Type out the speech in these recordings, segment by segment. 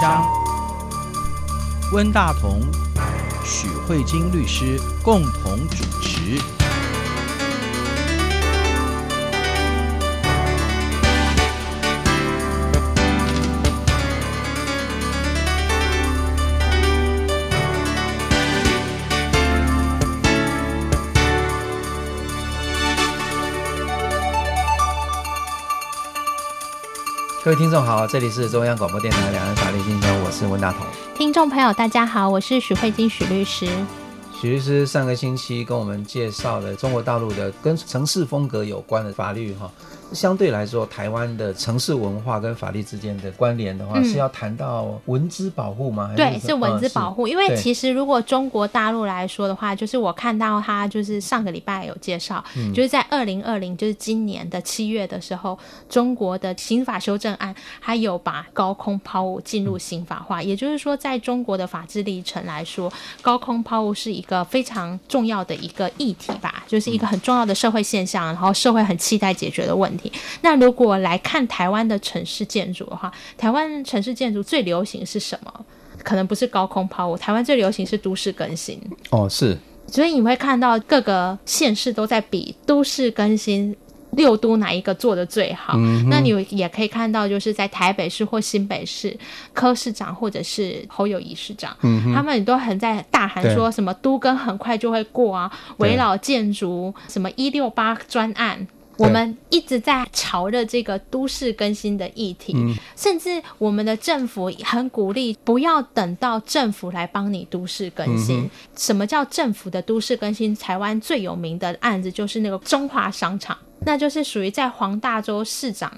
箱，温大同、许慧晶律师共同主持。各位听众好，这里是中央广播电台两岸法律信箱，我是温大同。听众朋友大家好，我是许慧金许律师。许律师上个星期跟我们介绍了中国大陆的跟城市风格有关的法律哈。相对来说，台湾的城市文化跟法律之间的关联的话，嗯、是要谈到文字保护吗？对，是，是文字保护。因为其实如果中国大陆来说的话，就是我看到他就是上个礼拜有介绍，嗯、就是在二零二零，就是今年的七月的时候，中国的刑法修正案还有把高空抛物进入刑法化。嗯、也就是说，在中国的法治历程来说，高空抛物是一个非常重要的一个议题吧，就是一个很重要的社会现象，然后社会很期待解决的问题。那如果来看台湾的城市建筑的话，台湾城市建筑最流行是什么？可能不是高空抛物，台湾最流行是都市更新。哦，是。所以你会看到各个县市都在比都市更新六都哪一个做的最好。嗯、那你也可以看到，就是在台北市或新北市，柯市长或者是侯友谊市长，嗯、他们也都很在大喊说什么都跟很快就会过啊，围绕建筑什么一六八专案。我们一直在朝着这个都市更新的议题，嗯、甚至我们的政府很鼓励不要等到政府来帮你都市更新。嗯、什么叫政府的都市更新？台湾最有名的案子就是那个中华商场，那就是属于在黄大州市长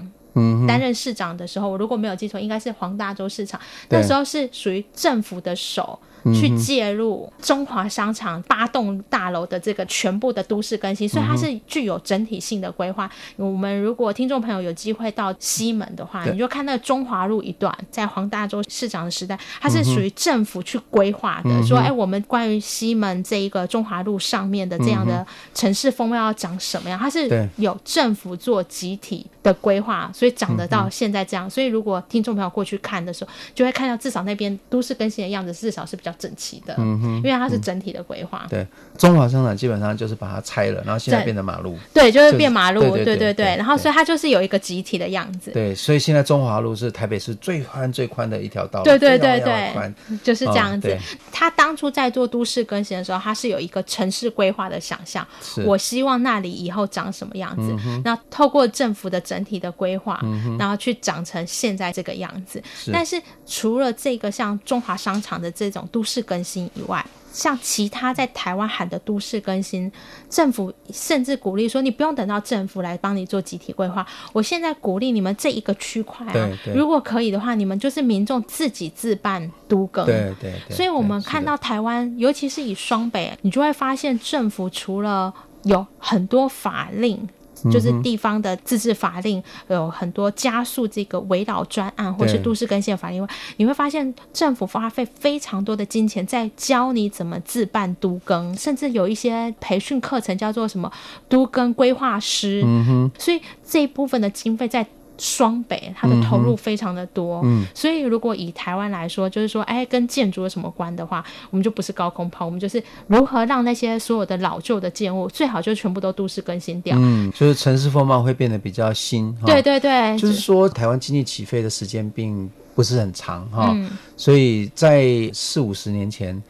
担任市长的时候，我如果没有记错，应该是黄大洲市场，那时候是属于政府的手。去介入中华商场八栋大楼的这个全部的都市更新，所以它是具有整体性的规划。我们如果听众朋友有机会到西门的话，你就看那个中华路一段，在黄大洲市长的时代，它是属于政府去规划的，说，哎，我们关于西门这一个中华路上面的这样的城市风貌要长什么样，它是有政府做集体的规划，所以长得到现在这样。所以如果听众朋友过去看的时候，就会看到至少那边都市更新的样子，至少是比较。整齐的，嗯哼，因为它是整体的规划。对，中华商场基本上就是把它拆了，然后现在变成马路。对，就是变马路。对对对对。然后，所以它就是有一个集体的样子。对，所以现在中华路是台北市最宽最宽的一条道路。对对对对，就是这样子。他当初在做都市更新的时候，他是有一个城市规划的想象。我希望那里以后长什么样子？那透过政府的整体的规划，然后去长成现在这个样子。但是除了这个像中华商场的这种都市更新以外，像其他在台湾喊的都市更新，政府甚至鼓励说，你不用等到政府来帮你做集体规划，我现在鼓励你们这一个区块啊，如果可以的话，你们就是民众自己自办都更。对对对。所以我们看到台湾，尤其是以双北，你就会发现政府除了有很多法令。就是地方的自治法令有很多加速这个围绕专案，或是都市更新的法令，对你会发现政府花费非常多的金钱在教你怎么自办都更，甚至有一些培训课程叫做什么都更规划师。嗯哼，所以这一部分的经费在。双北，它的投入非常的多，嗯，所以如果以台湾来说，就是说，哎，跟建筑有什么关的话，我们就不是高空抛，我们就是如何让那些所有的老旧的建物，最好就全部都都市更新掉，嗯，就是城市风貌会变得比较新，对对对，就是说台湾经济起飞的时间并不是很长哈，嗯，所以在四五十年前。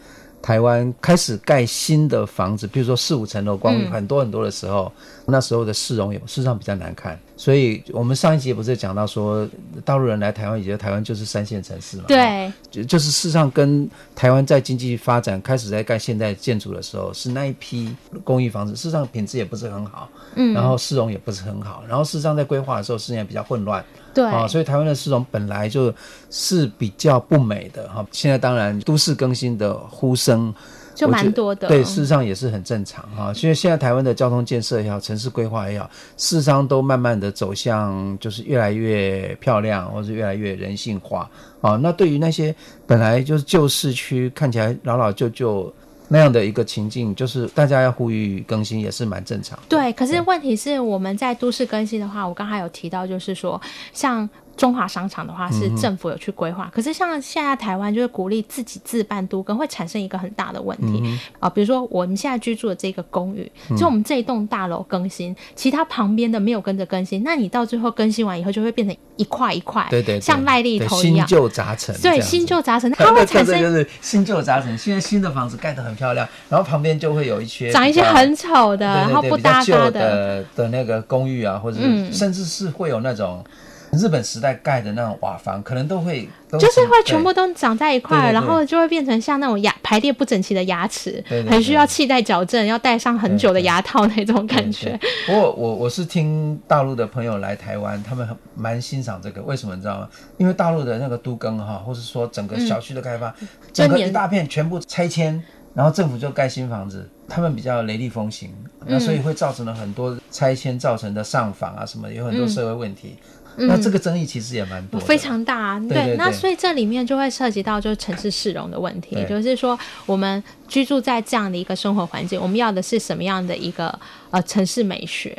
台湾开始盖新的房子，比如说四五层楼、光很多很多的时候，嗯、那时候的市容有事实上比较难看。所以我们上一集不是讲到说，大陆人来台湾也觉得台湾就是三线城市嘛？对，就就是事实上跟台湾在经济发展开始在盖现代建筑的时候，是那一批公寓房子，事实上品质也不是很好，嗯，然后市容也不是很好，然后事实上在规划的时候，事情也比较混乱。对啊，所以台湾的市容本来就是比较不美的哈。现在当然都市更新的呼声就蛮多的，对，事实上也是很正常哈。所以现在台湾的交通建设也好，城市规划也好，事实上都慢慢的走向就是越来越漂亮，或是越来越人性化啊。那对于那些本来就是旧市区看起来老老旧旧。那样的一个情境，就是大家要呼吁更新，也是蛮正常。对，可是问题是我们在都市更新的话，我刚才有提到，就是说像。中华商场的话是政府有去规划，嗯、可是像现在台湾就是鼓励自己自办都跟，会产生一个很大的问题、嗯、啊。比如说我们现在居住的这个公寓，就我们这一栋大楼更新，嗯、其他旁边的没有跟着更新，那你到最后更新完以后就会变成一块一块，对，对对，像赖痢头一样，新旧杂陈。对，新旧杂陈，它会产生就是新旧杂陈。现在新的房子盖得很漂亮，然后旁边就会有一些 长一些很丑的，对对对，然后不搭嘎的的，的那个公寓啊，或者甚至是会有那种。日本时代盖的那种瓦房，可能都会都就是会全部都长在一块，对对对，然后就会变成像那种牙排列不整齐的牙齿，很需要气带矫正，要戴上很久的牙套那种感觉。不过我我是听大陆的朋友来台湾，他们很蛮欣赏这个，为什么你知道吗？因为大陆的那个都更哈，或是说整个小区的开发，嗯、整个一大片全部拆迁，然后政府就盖新房子，他们比较雷厉风行，那所以会造成了很多拆迁造成的上访啊什么，有很多社会问题。嗯那这个争议其实也蛮多，非常大啊。对，那所以这里面就会涉及到就是城市市容的问题，就是说我们居住在这样的一个生活环境，我们要的是什么样的一个呃城市美学？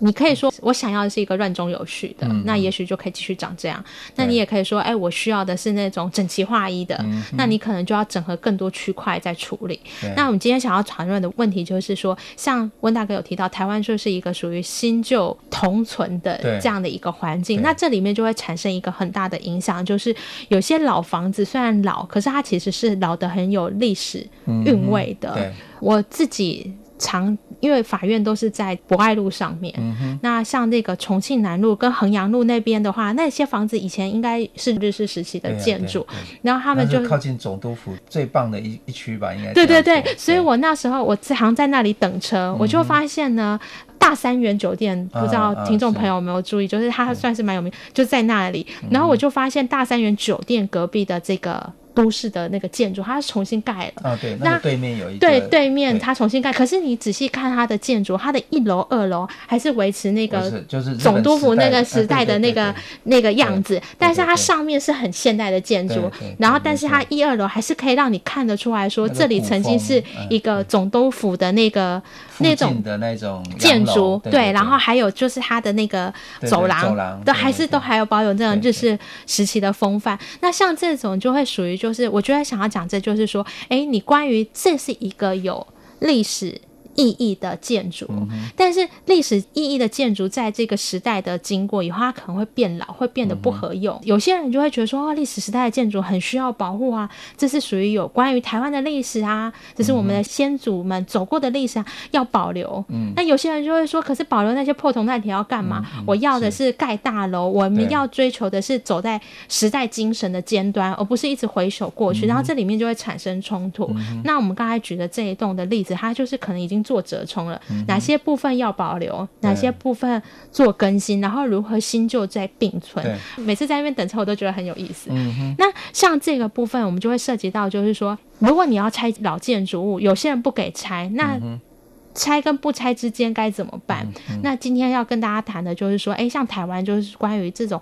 你可以说，我想要的是一个乱中有序的，嗯、那也许就可以继续长这样。那你也可以说，哎，我需要的是那种整齐划一的，嗯、那你可能就要整合更多区块在处理。那我们今天想要讨论的问题就是说，像温大哥有提到，台湾就是一个属于新旧同存的这样的一个环境，那这里面就会产生一个很大的影响，就是有些老房子虽然老，可是它其实是老的很有历史韵味的。嗯、我自己。常因为法院都是在博爱路上面，嗯、哼。那像那个重庆南路跟衡阳路那边的话，那些房子以前应该是日式时期的建筑，然后他们就靠近总督府最棒的一一区吧，应该对对对，对所以我那时候我常在那里等车，嗯、我就发现呢，大三元酒店不知道听众朋友有没有注意，啊啊、就是它算是蛮有名，就在那里，然后我就发现大三元酒店隔壁的这个。都市的那个建筑，它是重新盖了。啊，对，那对面有一个。对，对面它重新盖，可是你仔细看它的建筑，它的一楼、二楼还是维持那个就是总督府那个时代的那个那个样子，但是它上面是很现代的建筑，然后但是它一二楼还是可以让你看得出来说，这里曾经是一个总督府的那个那种的那种建筑，对，然后还有就是它的那个走廊，走廊都还是都还有保有这种日式时期的风范。那像这种就会属于就。就是我觉得想要讲，这就是说，哎，你关于这是一个有历史意义的建筑，嗯、但是历史意义的建筑在这个时代的经过以后，它可能会变老，会变得不合用。嗯、有些人就会觉得说，哦，历史时代的建筑很需要保护啊，这是属于有关于台湾的历史啊，这是我们的先祖们走过的历史啊，要保留。嗯，那有些人就会说，可是保留那些破铜烂铁要干嘛？嗯、我要的是盖大楼，我们要追求的是走在时代精神的尖端，而不是一直回首过去，嗯、然后这里面就会产生冲突。嗯、那我们刚才举的这一栋的例子，它就是可能已经。做折冲了，哪些部分要保留，哪些部分做更新，然后如何新旧在并存。每次在那边等车，我都觉得很有意思。嗯、那像这个部分，我们就会涉及到，就是说，如果你要拆老建筑物，有些人不给拆，那拆跟不拆之间该怎么办？那今天要跟大家谈的就是说，哎，像台湾就是关于这种。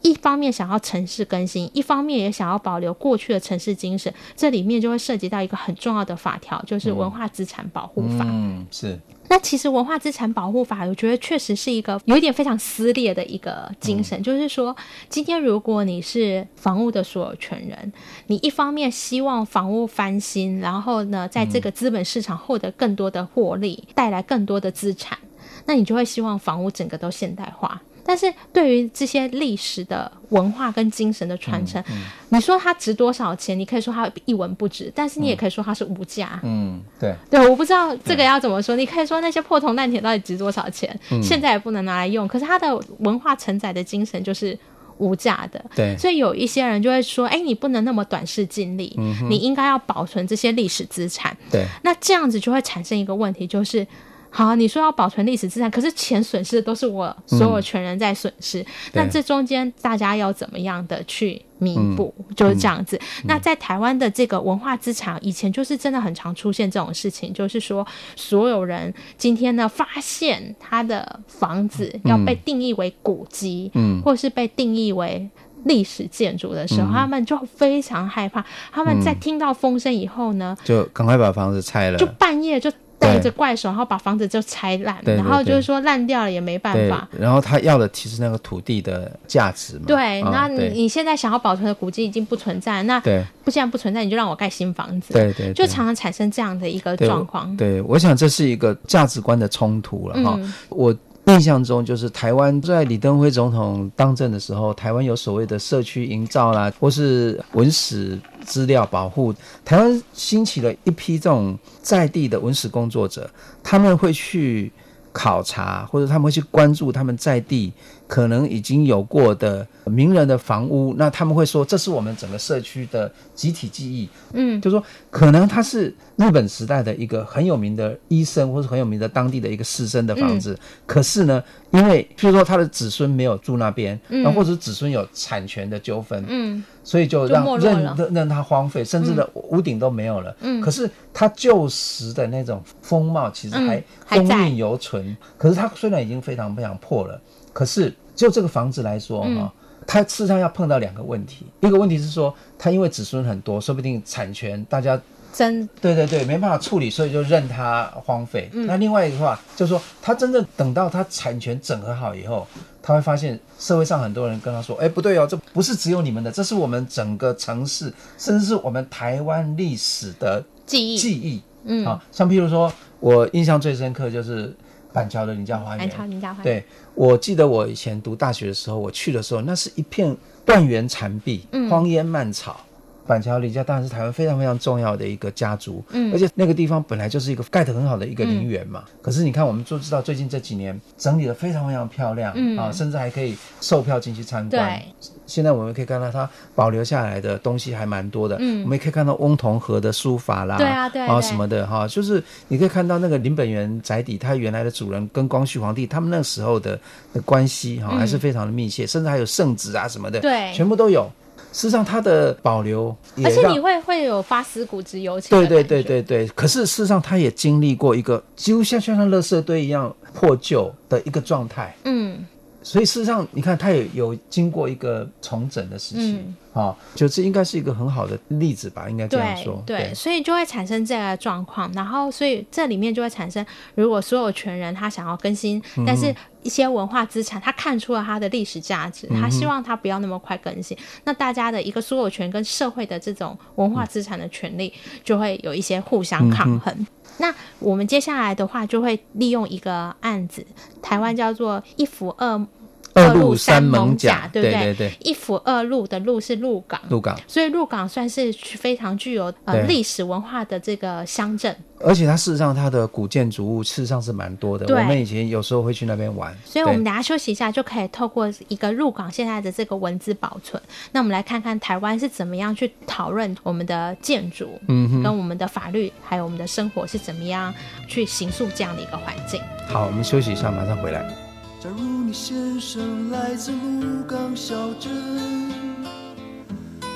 一方面想要城市更新，一方面也想要保留过去的城市精神，这里面就会涉及到一个很重要的法条，就是文化资产保护法。嗯，是。那其实文化资产保护法，我觉得确实是一个有一点非常撕裂的一个精神，嗯、就是说，今天如果你是房屋的所有权人，你一方面希望房屋翻新，然后呢，在这个资本市场获得更多的获利，带来更多的资产，那你就会希望房屋整个都现代化。但是对于这些历史的文化跟精神的传承，嗯嗯、你说它值多少钱？你可以说它一文不值，但是你也可以说它是无价。嗯，对对，我不知道这个要怎么说。你可以说那些破铜烂铁到底值多少钱？嗯、现在也不能拿来用。可是它的文化承载的精神就是无价的。对，所以有一些人就会说：“哎，你不能那么短视尽力，嗯、你应该要保存这些历史资产。”对，那这样子就会产生一个问题，就是。好，你说要保存历史资产，可是钱损失的都是我所有权人在损失，嗯、那这中间大家要怎么样的去弥补？嗯、就是这样子。嗯、那在台湾的这个文化资产，以前就是真的很常出现这种事情，就是说所有人今天呢发现他的房子要被定义为古迹，嗯，或是被定义为历史建筑的时候，嗯、他们就非常害怕。他们在听到风声以后呢，就赶快把房子拆了，就半夜就。带着怪手，然后把房子就拆烂，然后就是说烂掉了也没办法。然后他要的其实那个土地的价值嘛。对，那你你现在想要保存的古迹已经不存在，那不现在不存在，你就让我盖新房子。对对，就常常产生这样的一个状况。对，我想这是一个价值观的冲突了哈。我。印象中，就是台湾在李登辉总统当政的时候，台湾有所谓的社区营造啦，或是文史资料保护，台湾兴起了一批这种在地的文史工作者，他们会去考察，或者他们会去关注他们在地。可能已经有过的名人的房屋，那他们会说，这是我们整个社区的集体记忆。嗯，就说可能他是日本时代的一个很有名的医生，或是很有名的当地的一个士绅的房子。嗯、可是呢，因为譬如说他的子孙没有住那边，嗯，或者子孙有产权的纠纷，嗯，所以就让就任任让他荒废，甚至的屋顶都没有了。嗯，可是他旧时的那种风貌其实还风韵犹存。嗯、可是他虽然已经非常非常破了，可是。就这个房子来说，哈，它事实上要碰到两个问题。一个问题是说，它因为子孙很多，说不定产权大家真对对对没办法处理，所以就任它荒废。那另外一个话就是说，他真正等到他产权整合好以后，他会发现社会上很多人跟他说：“哎，不对哦，这不是只有你们的，这是我们整个城市，甚至是我们台湾历史的记忆记忆。”嗯，啊，像譬如说我印象最深刻就是。板桥的林家花园，板桥林家花园。对，我记得我以前读大学的时候，我去的时候，那是一片断垣残壁，嗯、荒烟蔓草。板桥李家当然是台湾非常非常重要的一个家族，嗯，而且那个地方本来就是一个盖得很好的一个陵园嘛。嗯、可是你看，我们就知道最近这几年整理得非常非常漂亮，嗯。啊，甚至还可以售票进去参观。对，现在我们可以看到它保留下来的东西还蛮多的，嗯，我们也可以看到翁同龢的书法啦，对啊，对啊什么的哈，就是你可以看到那个林本源宅邸，它原来的主人跟光绪皇帝他们那时候的的关系哈，还是非常的密切，嗯、甚至还有圣旨啊什么的，对，全部都有。事实上，它的保留，而且你会会有发思古之幽情。对对对对对。可是事实上，它也经历过一个几乎像像像垃圾堆一样破旧的一个状态。嗯。所以事实上，你看，它也有经过一个重整的时期。嗯。啊、哦，就这应该是一个很好的例子吧？应该这样说。对，对，所以就会产生这个状况。然后，所以这里面就会产生，如果所有权人他想要更新，嗯、但是一些文化资产他看出了它的历史价值，他希望他不要那么快更新，那大家的一个所有权跟社会的这种文化资产的权利就会有一些互相抗衡。嗯、那我们接下来的话就会利用一个案子，台湾叫做一府二。二路三艋甲，对不对？对对对，一府二路的路是鹿港，鹿港，所以鹿港算是非常具有呃历史文化的这个乡镇。而且它事实上它的古建筑物事实上是蛮多的，对我们以前有时候会去那边玩。所以我们等下休息一下，就可以透过一个鹿港现在的这个文字保存，那我们来看看台湾是怎么样去讨论我们的建筑，嗯哼，跟我们的法律，还有我们的生活是怎么样去形塑这样的一个环境。好，我们休息一下，马上回来。假如你先生来自鹿港小镇，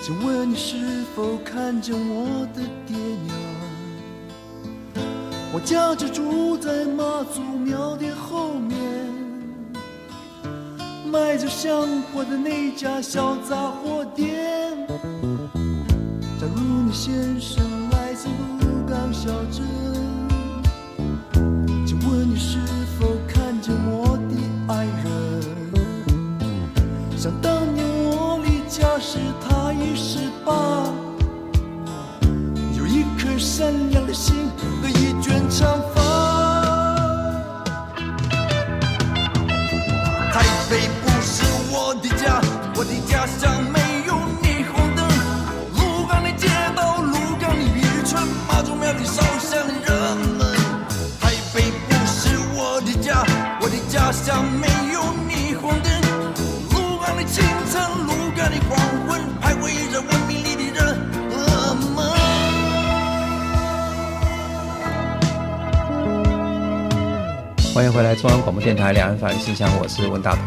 请问你是否看见我的爹娘？我家就住在妈祖庙的后面，卖着香火的那家小杂货店。假如你先生来自鹿港小镇，请问你是想当年我离家时，他已十八，有一颗善良的心和一卷长发。台北不是我的家，我的家乡迎回来，中央广播电台两岸法律信箱，我是温大同。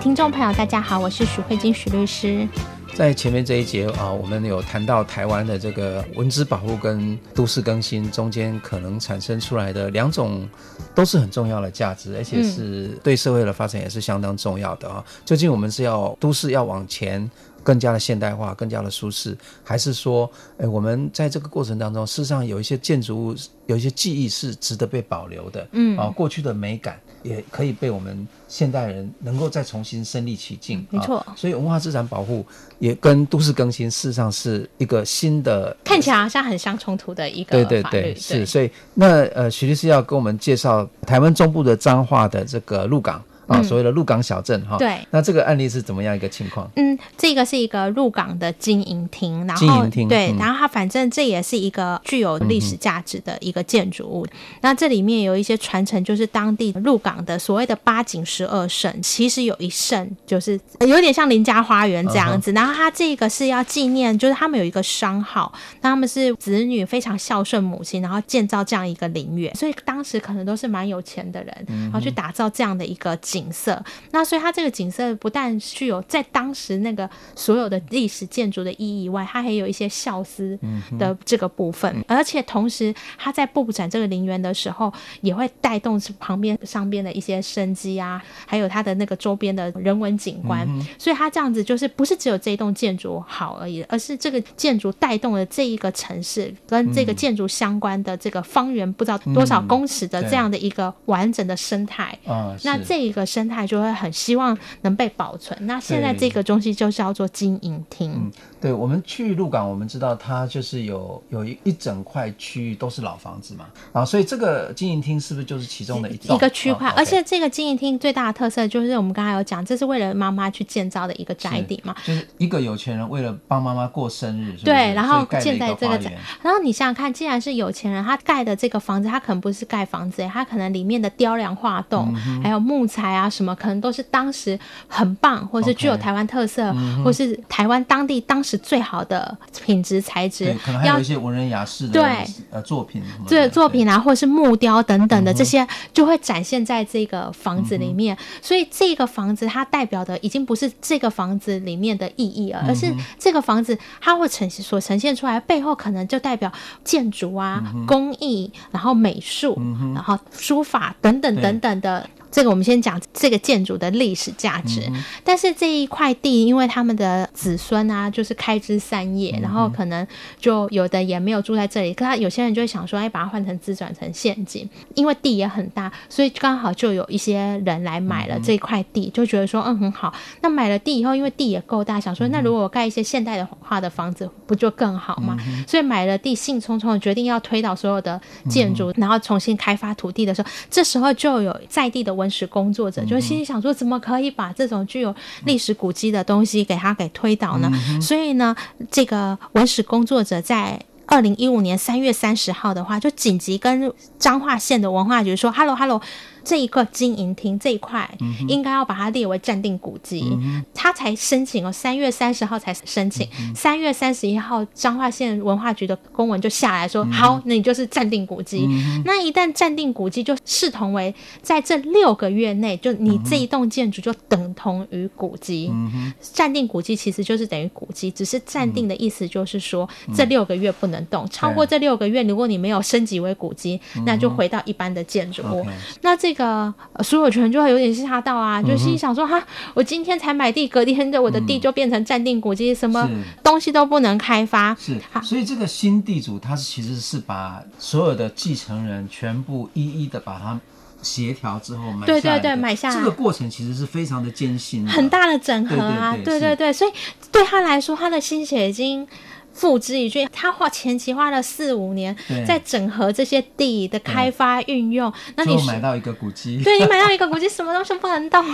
听众朋友，大家好，我是许慧金许律师。在前面这一节啊，我们有谈到台湾的这个文资保护跟都市更新中间可能产生出来的两种，都是很重要的价值，而且是对社会的发展也是相当重要的啊。究竟我们是要都市要往前更加的现代化，更加的舒适，还是说，哎，我们在这个过程当中，事实上有一些建筑物，有一些记忆是值得被保留的，嗯啊，过去的美感也可以被我们现代人能够再重新身临其境，没错。所以文化资产保护也跟都市更新事实上是一个新的，看起来好像很相冲突的一个对对对，是。所以那呃，徐律师要跟我们介绍台湾中部的彰化的这个鹿港。啊，所谓的鹿港小镇哈，对，那这个案例是怎么样一个情况？嗯，这个是一个鹿港的经营厅，然后经营厅对，嗯、然后它反正这也是一个具有历史价值的一个建筑物。嗯、那这里面有一些传承，就是当地鹿港的所谓的八景十二圣，其实有一圣就是有点像林家花园这样子。Uh huh. 然后它这个是要纪念，就是他们有一个商号，那他们是子女非常孝顺母亲，然后建造这样一个陵园，所以当时可能都是蛮有钱的人，然后去打造这样的一个景色。那所以它这个景色不但具有在当时那个所有的历史建筑的意义以外，它还有一些孝思的这个部分，嗯、而且同时它在布展这个陵园的时候，也会带动旁边上边的一些生机啊，还有它的那个周边的人文景观。嗯、所以它这样子就是不是只有这一栋建筑好而已，而是这个建筑带动了这一个城市跟这个建筑相关的这个方圆不知道多少公尺的这样的一个完整的生态。嗯、那这一个生态就会很希望能被保存。那现在这个东西就叫做经营厅。嗯，对，我们去鹿港，我们知道它就是有有一一整块区域都是老房子嘛。啊，所以这个经营厅是不是就是其中的一一个区块？哦 okay、而且这个经营厅最大的特色就是我们刚才有讲，这是为了妈妈去建造的一个宅邸嘛。就是一个有钱人为了帮妈妈过生日，是不是？对，然后建在这个宅。然后你想想看，既然是有钱人，他盖的这个房子，他可能不是盖房子，他可能里面的雕梁画栋，嗯、还有木材啊什么，可能都。是当时很棒，或是具有台湾特色，okay, 嗯、或是台湾当地当时最好的品质材质，可能还有一些文人雅士的对。呃作品，对作品啊，或是木雕等等的这些，就会展现在这个房子里面。嗯、所以这个房子它代表的已经不是这个房子里面的意义了，而是这个房子它会呈现所呈现出来背后，可能就代表建筑啊、嗯、工艺，然后美术，嗯、然后书法等等等等的。这个我们先讲这个建筑的历史价值，嗯、但是这一块地，因为他们的子孙啊，就是开枝散叶，嗯、然后可能就有的也没有住在这里，可他有些人就会想说，哎，把它换成资转成现金，因为地也很大，所以刚好就有一些人来买了这块地，嗯、就觉得说，嗯，很好。那买了地以后，因为地也够大，想说，那如果我盖一些现代的化的房子，不就更好吗？嗯、所以买了地，兴冲冲的决定要推倒所有的建筑，嗯、然后重新开发土地的时候，这时候就有在地的。文史工作者就心里想说，怎么可以把这种具有历史古迹的东西给它给推倒呢？嗯、所以呢，这个文史工作者在二零一五年三月三十号的话，就紧急跟彰化县的文化局说：“Hello，Hello。Hello, ”这一个经营厅这一块，应该要把它列为暂定古迹，嗯、他才申请哦，三月三十号才申请，三、嗯、月三十一号彰化县文化局的公文就下来说，嗯、好，那你就是暂定古迹。嗯、那一旦暂定古迹，就视同为在这六个月内，就你这一栋建筑就等同于古迹。暂定古迹其实就是等于古迹，只是暂定的意思就是说、嗯、这六个月不能动，超过这六个月，如果你没有升级为古迹，嗯、那就回到一般的建筑物。嗯、那这个。个所有权就会有点吓到啊，就心想说哈，我今天才买地，隔天的我的地就变成暂定古迹，什么东西都不能开发。是，所以这个新地主他其实是把所有的继承人全部一一的把它协调之后买下来。对对对，买下来。这个过程其实是非常的艰辛，很大的整合啊，对对对，所以对他来说，他的心血已经。付之一炬，他花前期花了四五年，在整合这些地的开发运用。那你买到一个古迹，对，你买到一个古迹，什么东西不能动。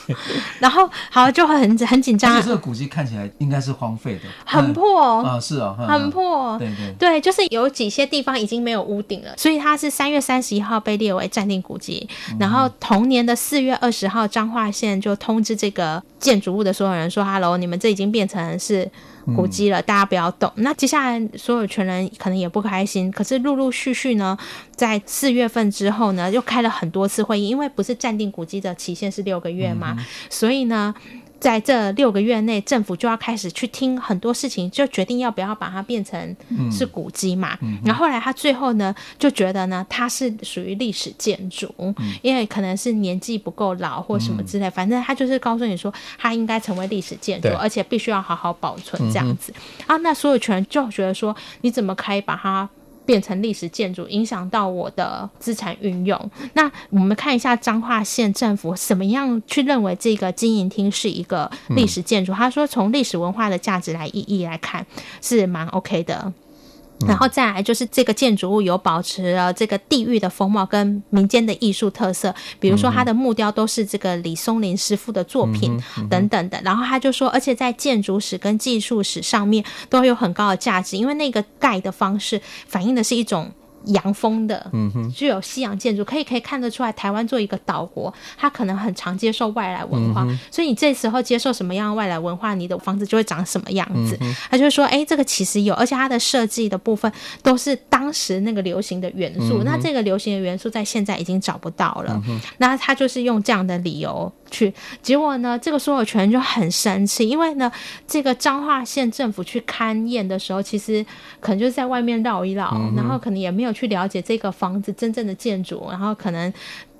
然后好就会很很紧张。这个古迹看起来应该是荒废的，很破啊，是啊，很破。对对对，就是有几些地方已经没有屋顶了，所以它是三月三十一号被列为暂定古迹。然后同年的四月二十号，彰化县就通知这个建筑物的所有人说：“Hello，你们这已经变成是。”古迹了，大家不要动。那接下来所有权人可能也不开心，可是陆陆续续呢，在四月份之后呢，又开了很多次会议，因为不是暂定古迹的期限是六个月嘛，嗯、所以呢。在这六个月内，政府就要开始去听很多事情，就决定要不要把它变成是古迹嘛。嗯嗯、然后后来他最后呢，就觉得呢，它是属于历史建筑，嗯、因为可能是年纪不够老或什么之类，嗯、反正他就是告诉你说，它应该成为历史建筑，而且必须要好好保存这样子。嗯、啊，那所有权人就觉得说，你怎么可以把它？变成历史建筑，影响到我的资产运用。那我们看一下彰化县政府怎么样去认为这个经营厅是一个历史建筑。嗯、他说，从历史文化的价值来意义来看，是蛮 OK 的。然后再来就是这个建筑物有保持了这个地域的风貌跟民间的艺术特色，比如说它的木雕都是这个李松林师傅的作品等等的。然后他就说，而且在建筑史跟技术史上面都有很高的价值，因为那个盖的方式反映的是一种。洋风的，嗯哼，具有西洋建筑，可以可以看得出来，台湾做一个岛国，它可能很常接受外来文化，嗯、所以你这时候接受什么样的外来文化，你的房子就会长什么样子。他就说，哎、欸，这个其实有，而且它的设计的部分都是当时那个流行的元素，嗯、那这个流行的元素在现在已经找不到了。嗯、那他就是用这样的理由去，结果呢，这个所有权就很生气，因为呢，这个彰化县政府去勘验的时候，其实可能就是在外面绕一绕，嗯、然后可能也没有。去了解这个房子真正的建筑，然后可能。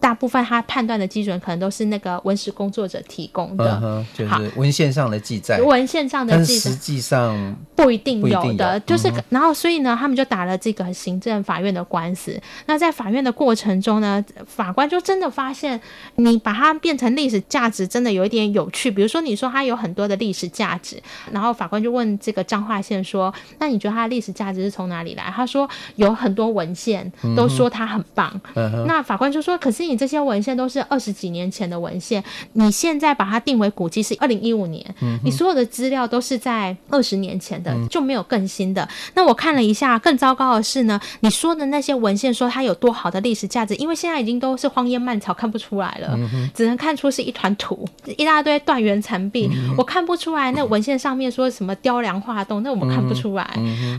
大部分他判断的基准可能都是那个文史工作者提供的，嗯、就是文献上的记载，文献上的记载，实际上不一定有的，有就是、嗯、然后所以呢，他们就打了这个行政法院的官司。那在法院的过程中呢，法官就真的发现，你把它变成历史价值，真的有一点有趣。比如说，你说它有很多的历史价值，然后法官就问这个彰化县说：“那你觉得它的历史价值是从哪里来？”他说：“有很多文献都说它很棒。嗯”那法官就说：“可是。”你这些文献都是二十几年前的文献，你现在把它定为古迹是二零一五年，嗯、你所有的资料都是在二十年前的，嗯、就没有更新的。那我看了一下，更糟糕的是呢，你说的那些文献说它有多好的历史价值，因为现在已经都是荒烟蔓草，看不出来了，嗯、只能看出是一团土，一大堆断垣残壁，嗯、我看不出来那文献上面说什么雕梁画栋，那我们看不出来。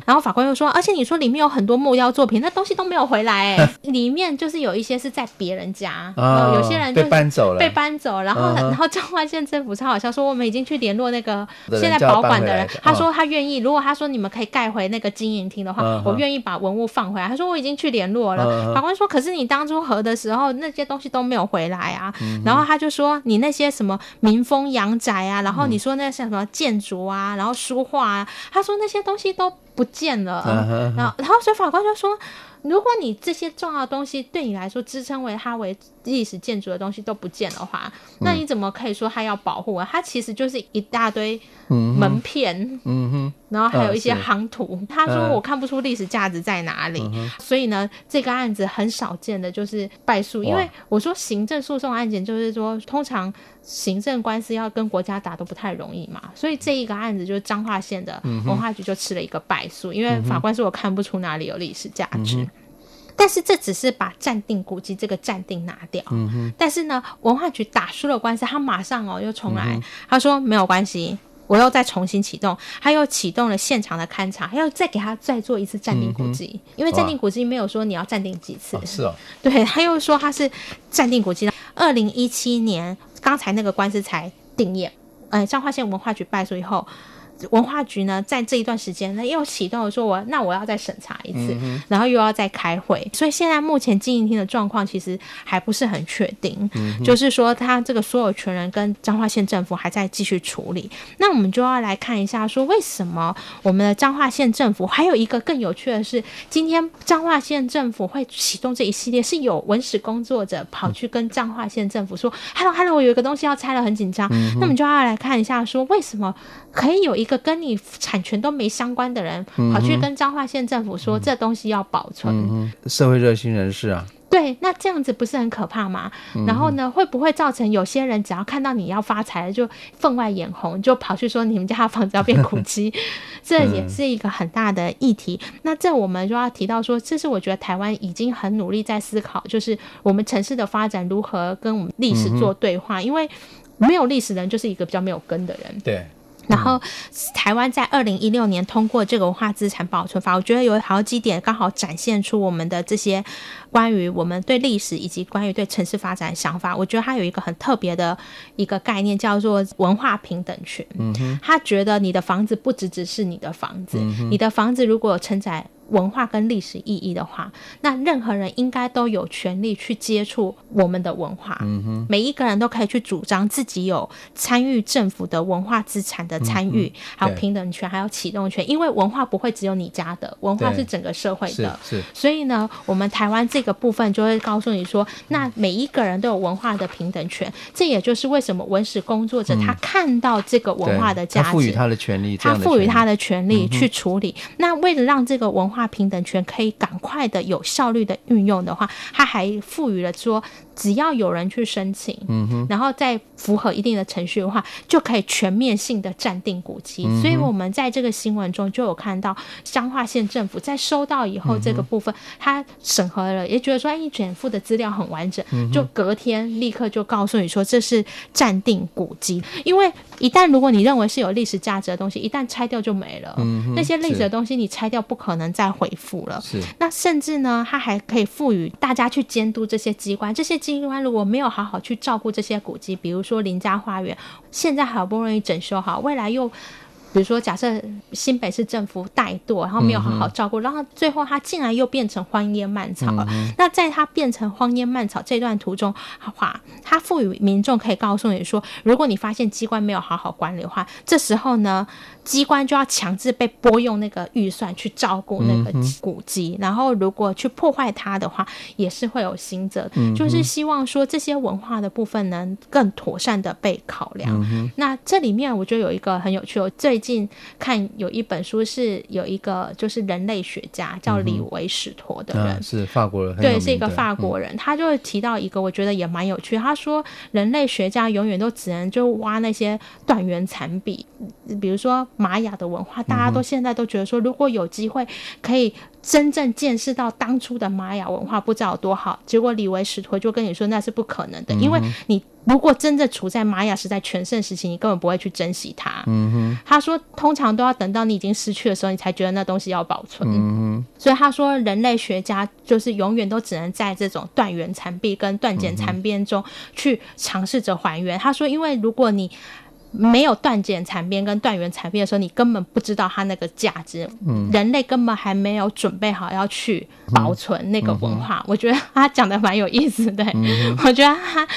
然后法官又说，而且你说里面有很多木雕作品，那东西都没有回来，哎，里面就是有一些是在别人家。家，有些人就被搬走了，被搬走，然后然后彰化县政府超好笑，说我们已经去联络那个现在保管的人，他说他愿意，如果他说你们可以盖回那个金银厅的话，我愿意把文物放回来。他说我已经去联络了，法官说可是你当初核的时候那些东西都没有回来啊，然后他就说你那些什么民风洋宅啊，然后你说那像什么建筑啊，然后书画啊，他说那些东西都不见了，然后然后所以法官就说。如果你这些重要东西对你来说支撑为它为历史建筑的东西都不见的话，那你怎么可以说它要保护啊？它其实就是一大堆门片，嗯哼，然后还有一些夯土。他说我看不出历史价值在哪里，所以呢，这个案子很少见的就是败诉。因为我说行政诉讼案件就是说，通常行政官司要跟国家打都不太容易嘛，所以这一个案子就是彰化县的文化局就吃了一个败诉，因为法官说我看不出哪里有历史价值。但是这只是把暂定古迹这个暂定拿掉，但是呢，文化局打输了官司，他马上哦又重来，嗯、他说没有关系，我又再重新启动，他又启动了现场的勘查，还要再给他再做一次暂定古迹，嗯、因为暂定古迹没有说你要暂定几次，是哦，对，他又说他是暂定古迹。二零一七年刚才那个官司才定谳，哎，彰化县文化局败诉以后。文化局呢，在这一段时间呢，又启动了说我，我那我要再审查一次，嗯、然后又要再开会，所以现在目前经营厅的状况其实还不是很确定，嗯、就是说他这个所有权人跟彰化县政府还在继续处理。那我们就要来看一下，说为什么我们的彰化县政府还有一个更有趣的是，今天彰化县政府会启动这一系列，是有文史工作者跑去跟彰化县政府说：“Hello，Hello，、嗯、hello, 我有一个东西要拆了，很紧张。嗯”那我们就要来看一下，说为什么可以有一个。跟你产权都没相关的人，跑去跟彰化县政府说这东西要保存，社会热心人士啊，对，那这样子不是很可怕吗？嗯、然后呢，会不会造成有些人只要看到你要发财了，就分外眼红，就跑去说你们家的房子要变古迹？这也是一个很大的议题。嗯、那这我们就要提到说，这是我觉得台湾已经很努力在思考，就是我们城市的发展如何跟我们历史做对话，嗯、因为没有历史的人就是一个比较没有根的人。对。然后，台湾在二零一六年通过这个文化资产保存法，我觉得有好几点刚好展现出我们的这些关于我们对历史以及关于对城市发展的想法。我觉得它有一个很特别的一个概念，叫做文化平等权。嗯哼，他觉得你的房子不只只是你的房子，嗯、你的房子如果有承载。文化跟历史意义的话，那任何人应该都有权利去接触我们的文化。嗯哼，每一个人都可以去主张自己有参与政府的文化资产的参与，嗯、还有平等权，还有启动权。因为文化不会只有你家的，文化是整个社会的。是，是。所以呢，我们台湾这个部分就会告诉你说，那每一个人都有文化的平等权。这也就是为什么文史工作者他看到这个文化的价值，他赋予他的权利，他赋予他的权利去处理。嗯、那为了让这个文化平等权可以赶快的、有效率的运用的话，它还赋予了说，只要有人去申请，嗯哼，然后再符合一定的程序的话，就可以全面性的暂定古迹。嗯、所以我们在这个新闻中就有看到，彰化县政府在收到以后，这个部分他审核了，也觉得说，哎，你卷附的资料很完整，就隔天立刻就告诉你说，这是暂定古迹。因为一旦如果你认为是有历史价值的东西，一旦拆掉就没了，嗯、那些历史的东西你拆掉不可能再恢复了。是，那甚至呢，他还可以赋予大家去监督这些机关，这些。机关如果没有好好去照顾这些古迹，比如说林家花园，现在好不容易整修好，未来又。比如说，假设新北市政府怠惰，然后没有好好照顾，然后最后它竟然又变成荒烟蔓草了。那在它变成荒烟蔓草这段途中，话它赋予民众可以告诉你说，如果你发现机关没有好好管理的话，这时候呢，机关就要强制被拨用那个预算去照顾那个古迹，然后如果去破坏它的话，也是会有刑责。就是希望说这些文化的部分能更妥善的被考量。那这里面我觉得有一个很有趣哦，最最近看有一本书，是有一个就是人类学家叫李维史陀的人，嗯啊、是法国人，对，是一个法国人，嗯、他就会提到一个，我觉得也蛮有趣。他说，人类学家永远都只能就挖那些断垣残壁，比如说玛雅的文化，大家都现在都觉得说，如果有机会可以真正见识到当初的玛雅文化，不知道有多好。结果李维史陀就跟你说，那是不可能的，因为你。如果真的处在玛雅时代全盛时期，你根本不会去珍惜它。嗯哼，他说，通常都要等到你已经失去的时候，你才觉得那东西要保存。嗯，所以他说，人类学家就是永远都只能在这种断垣残壁跟断简残编中去尝试着还原。他说，因为如果你没有断简残编跟断垣残壁的时候，你根本不知道它那个价值。嗯，人类根本还没有准备好要去保存那个文化。我觉得他讲的蛮有意思的。我觉得他。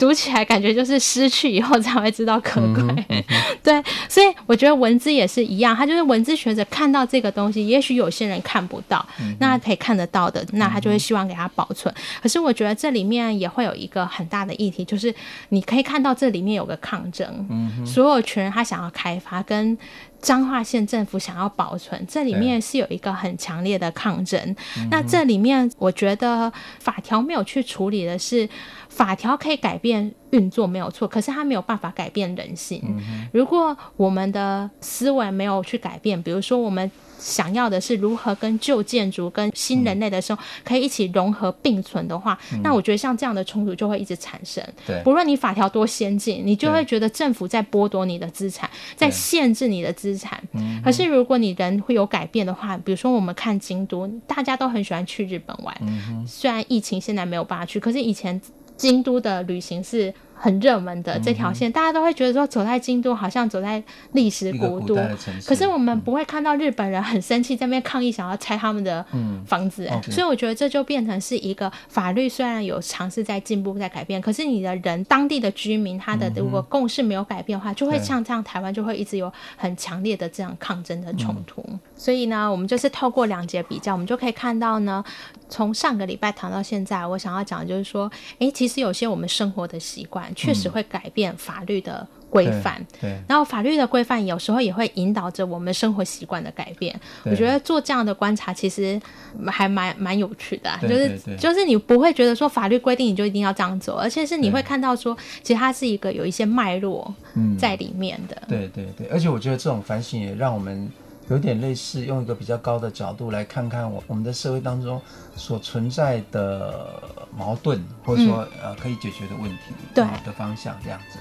读起来感觉就是失去以后才会知道可贵，嗯嗯、对，所以我觉得文字也是一样，他就是文字学者看到这个东西，也许有些人看不到，嗯、那可以看得到的，那他就会希望给他保存。嗯、可是我觉得这里面也会有一个很大的议题，就是你可以看到这里面有个抗争，嗯、所有权人他想要开发，跟彰化县政府想要保存，这里面是有一个很强烈的抗争。嗯、那这里面我觉得法条没有去处理的是。法条可以改变运作没有错，可是它没有办法改变人性。嗯、如果我们的思维没有去改变，比如说我们想要的是如何跟旧建筑、跟新人类的生活可以一起融合并存的话，嗯、那我觉得像这样的冲突就会一直产生。对，不论你法条多先进，你就会觉得政府在剥夺你的资产，在限制你的资产。可是如果你人会有改变的话，比如说我们看京都，大家都很喜欢去日本玩，嗯、虽然疫情现在没有办法去，可是以前。京都的旅行是很热门的这条线，嗯、大家都会觉得说走在京都好像走在历史古都。古可是我们不会看到日本人很生气在那边抗议，想要拆他们的房子。所以我觉得这就变成是一个法律虽然有尝试在进步在改变，可是你的人当地的居民他的如果共识没有改变的话，就会像这样台湾就会一直有很强烈的这样抗争的冲突。嗯、所以呢，我们就是透过两节比较，我们就可以看到呢。从上个礼拜谈到现在，我想要讲的就是说，诶，其实有些我们生活的习惯确实会改变法律的规范。嗯、对。对，然后法律的规范有时候也会引导着我们生活习惯的改变。我觉得做这样的观察其实还蛮蛮有趣的，就是就是你不会觉得说法律规定你就一定要这样做，而且是你会看到说，其实它是一个有一些脉络在里面的。嗯、对对对，而且我觉得这种反省也让我们。有点类似，用一个比较高的角度来看看我我们的社会当中所存在的矛盾，或者说、嗯、呃可以解决的问题，对的方向这样子。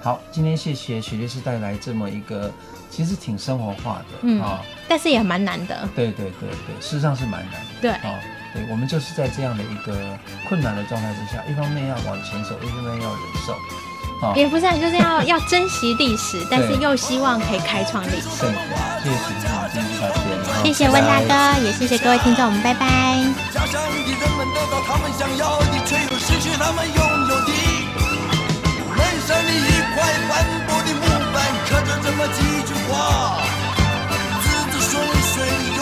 好，今天谢谢许律师带来这么一个其实挺生活化的，嗯啊，但是也蛮难的。对对对对，事实上是蛮难的。对啊，对，我们就是在这样的一个困难的状态之下，一方面要往前走，一方面要忍受。也、蝙蝠就是要要珍惜历史，但是又希望可以开创历史。谢谢，今天。谢谢温大哥，也谢谢各位听众，我们拜拜。家乡的人们得到他们想要的，却又失去他们拥有的。的一块斑驳的木板，刻着这么几句话：子。